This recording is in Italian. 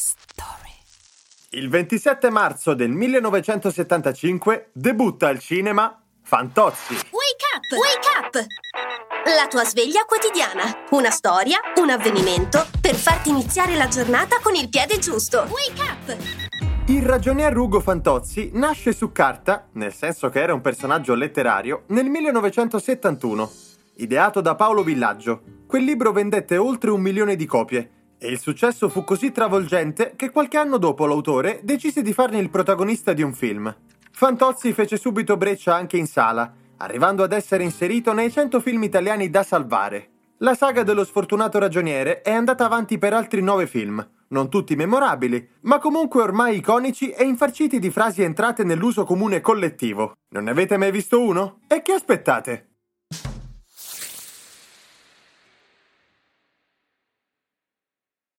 story. Il 27 marzo del 1975 debutta al cinema Fantozzi. Wake up! Wake up! La tua sveglia quotidiana. Una storia, un avvenimento per farti iniziare la giornata con il piede giusto. Wake up! Il ragionier Ugo Fantozzi nasce su carta, nel senso che era un personaggio letterario, nel 1971. Ideato da Paolo Villaggio, quel libro vendette oltre un milione di copie e il successo fu così travolgente che qualche anno dopo l'autore decise di farne il protagonista di un film. Fantozzi fece subito breccia anche in sala, arrivando ad essere inserito nei 100 film italiani da salvare. La saga dello sfortunato ragioniere è andata avanti per altri nove film, non tutti memorabili, ma comunque ormai iconici e infarciti di frasi entrate nell'uso comune collettivo. Non ne avete mai visto uno? E che aspettate?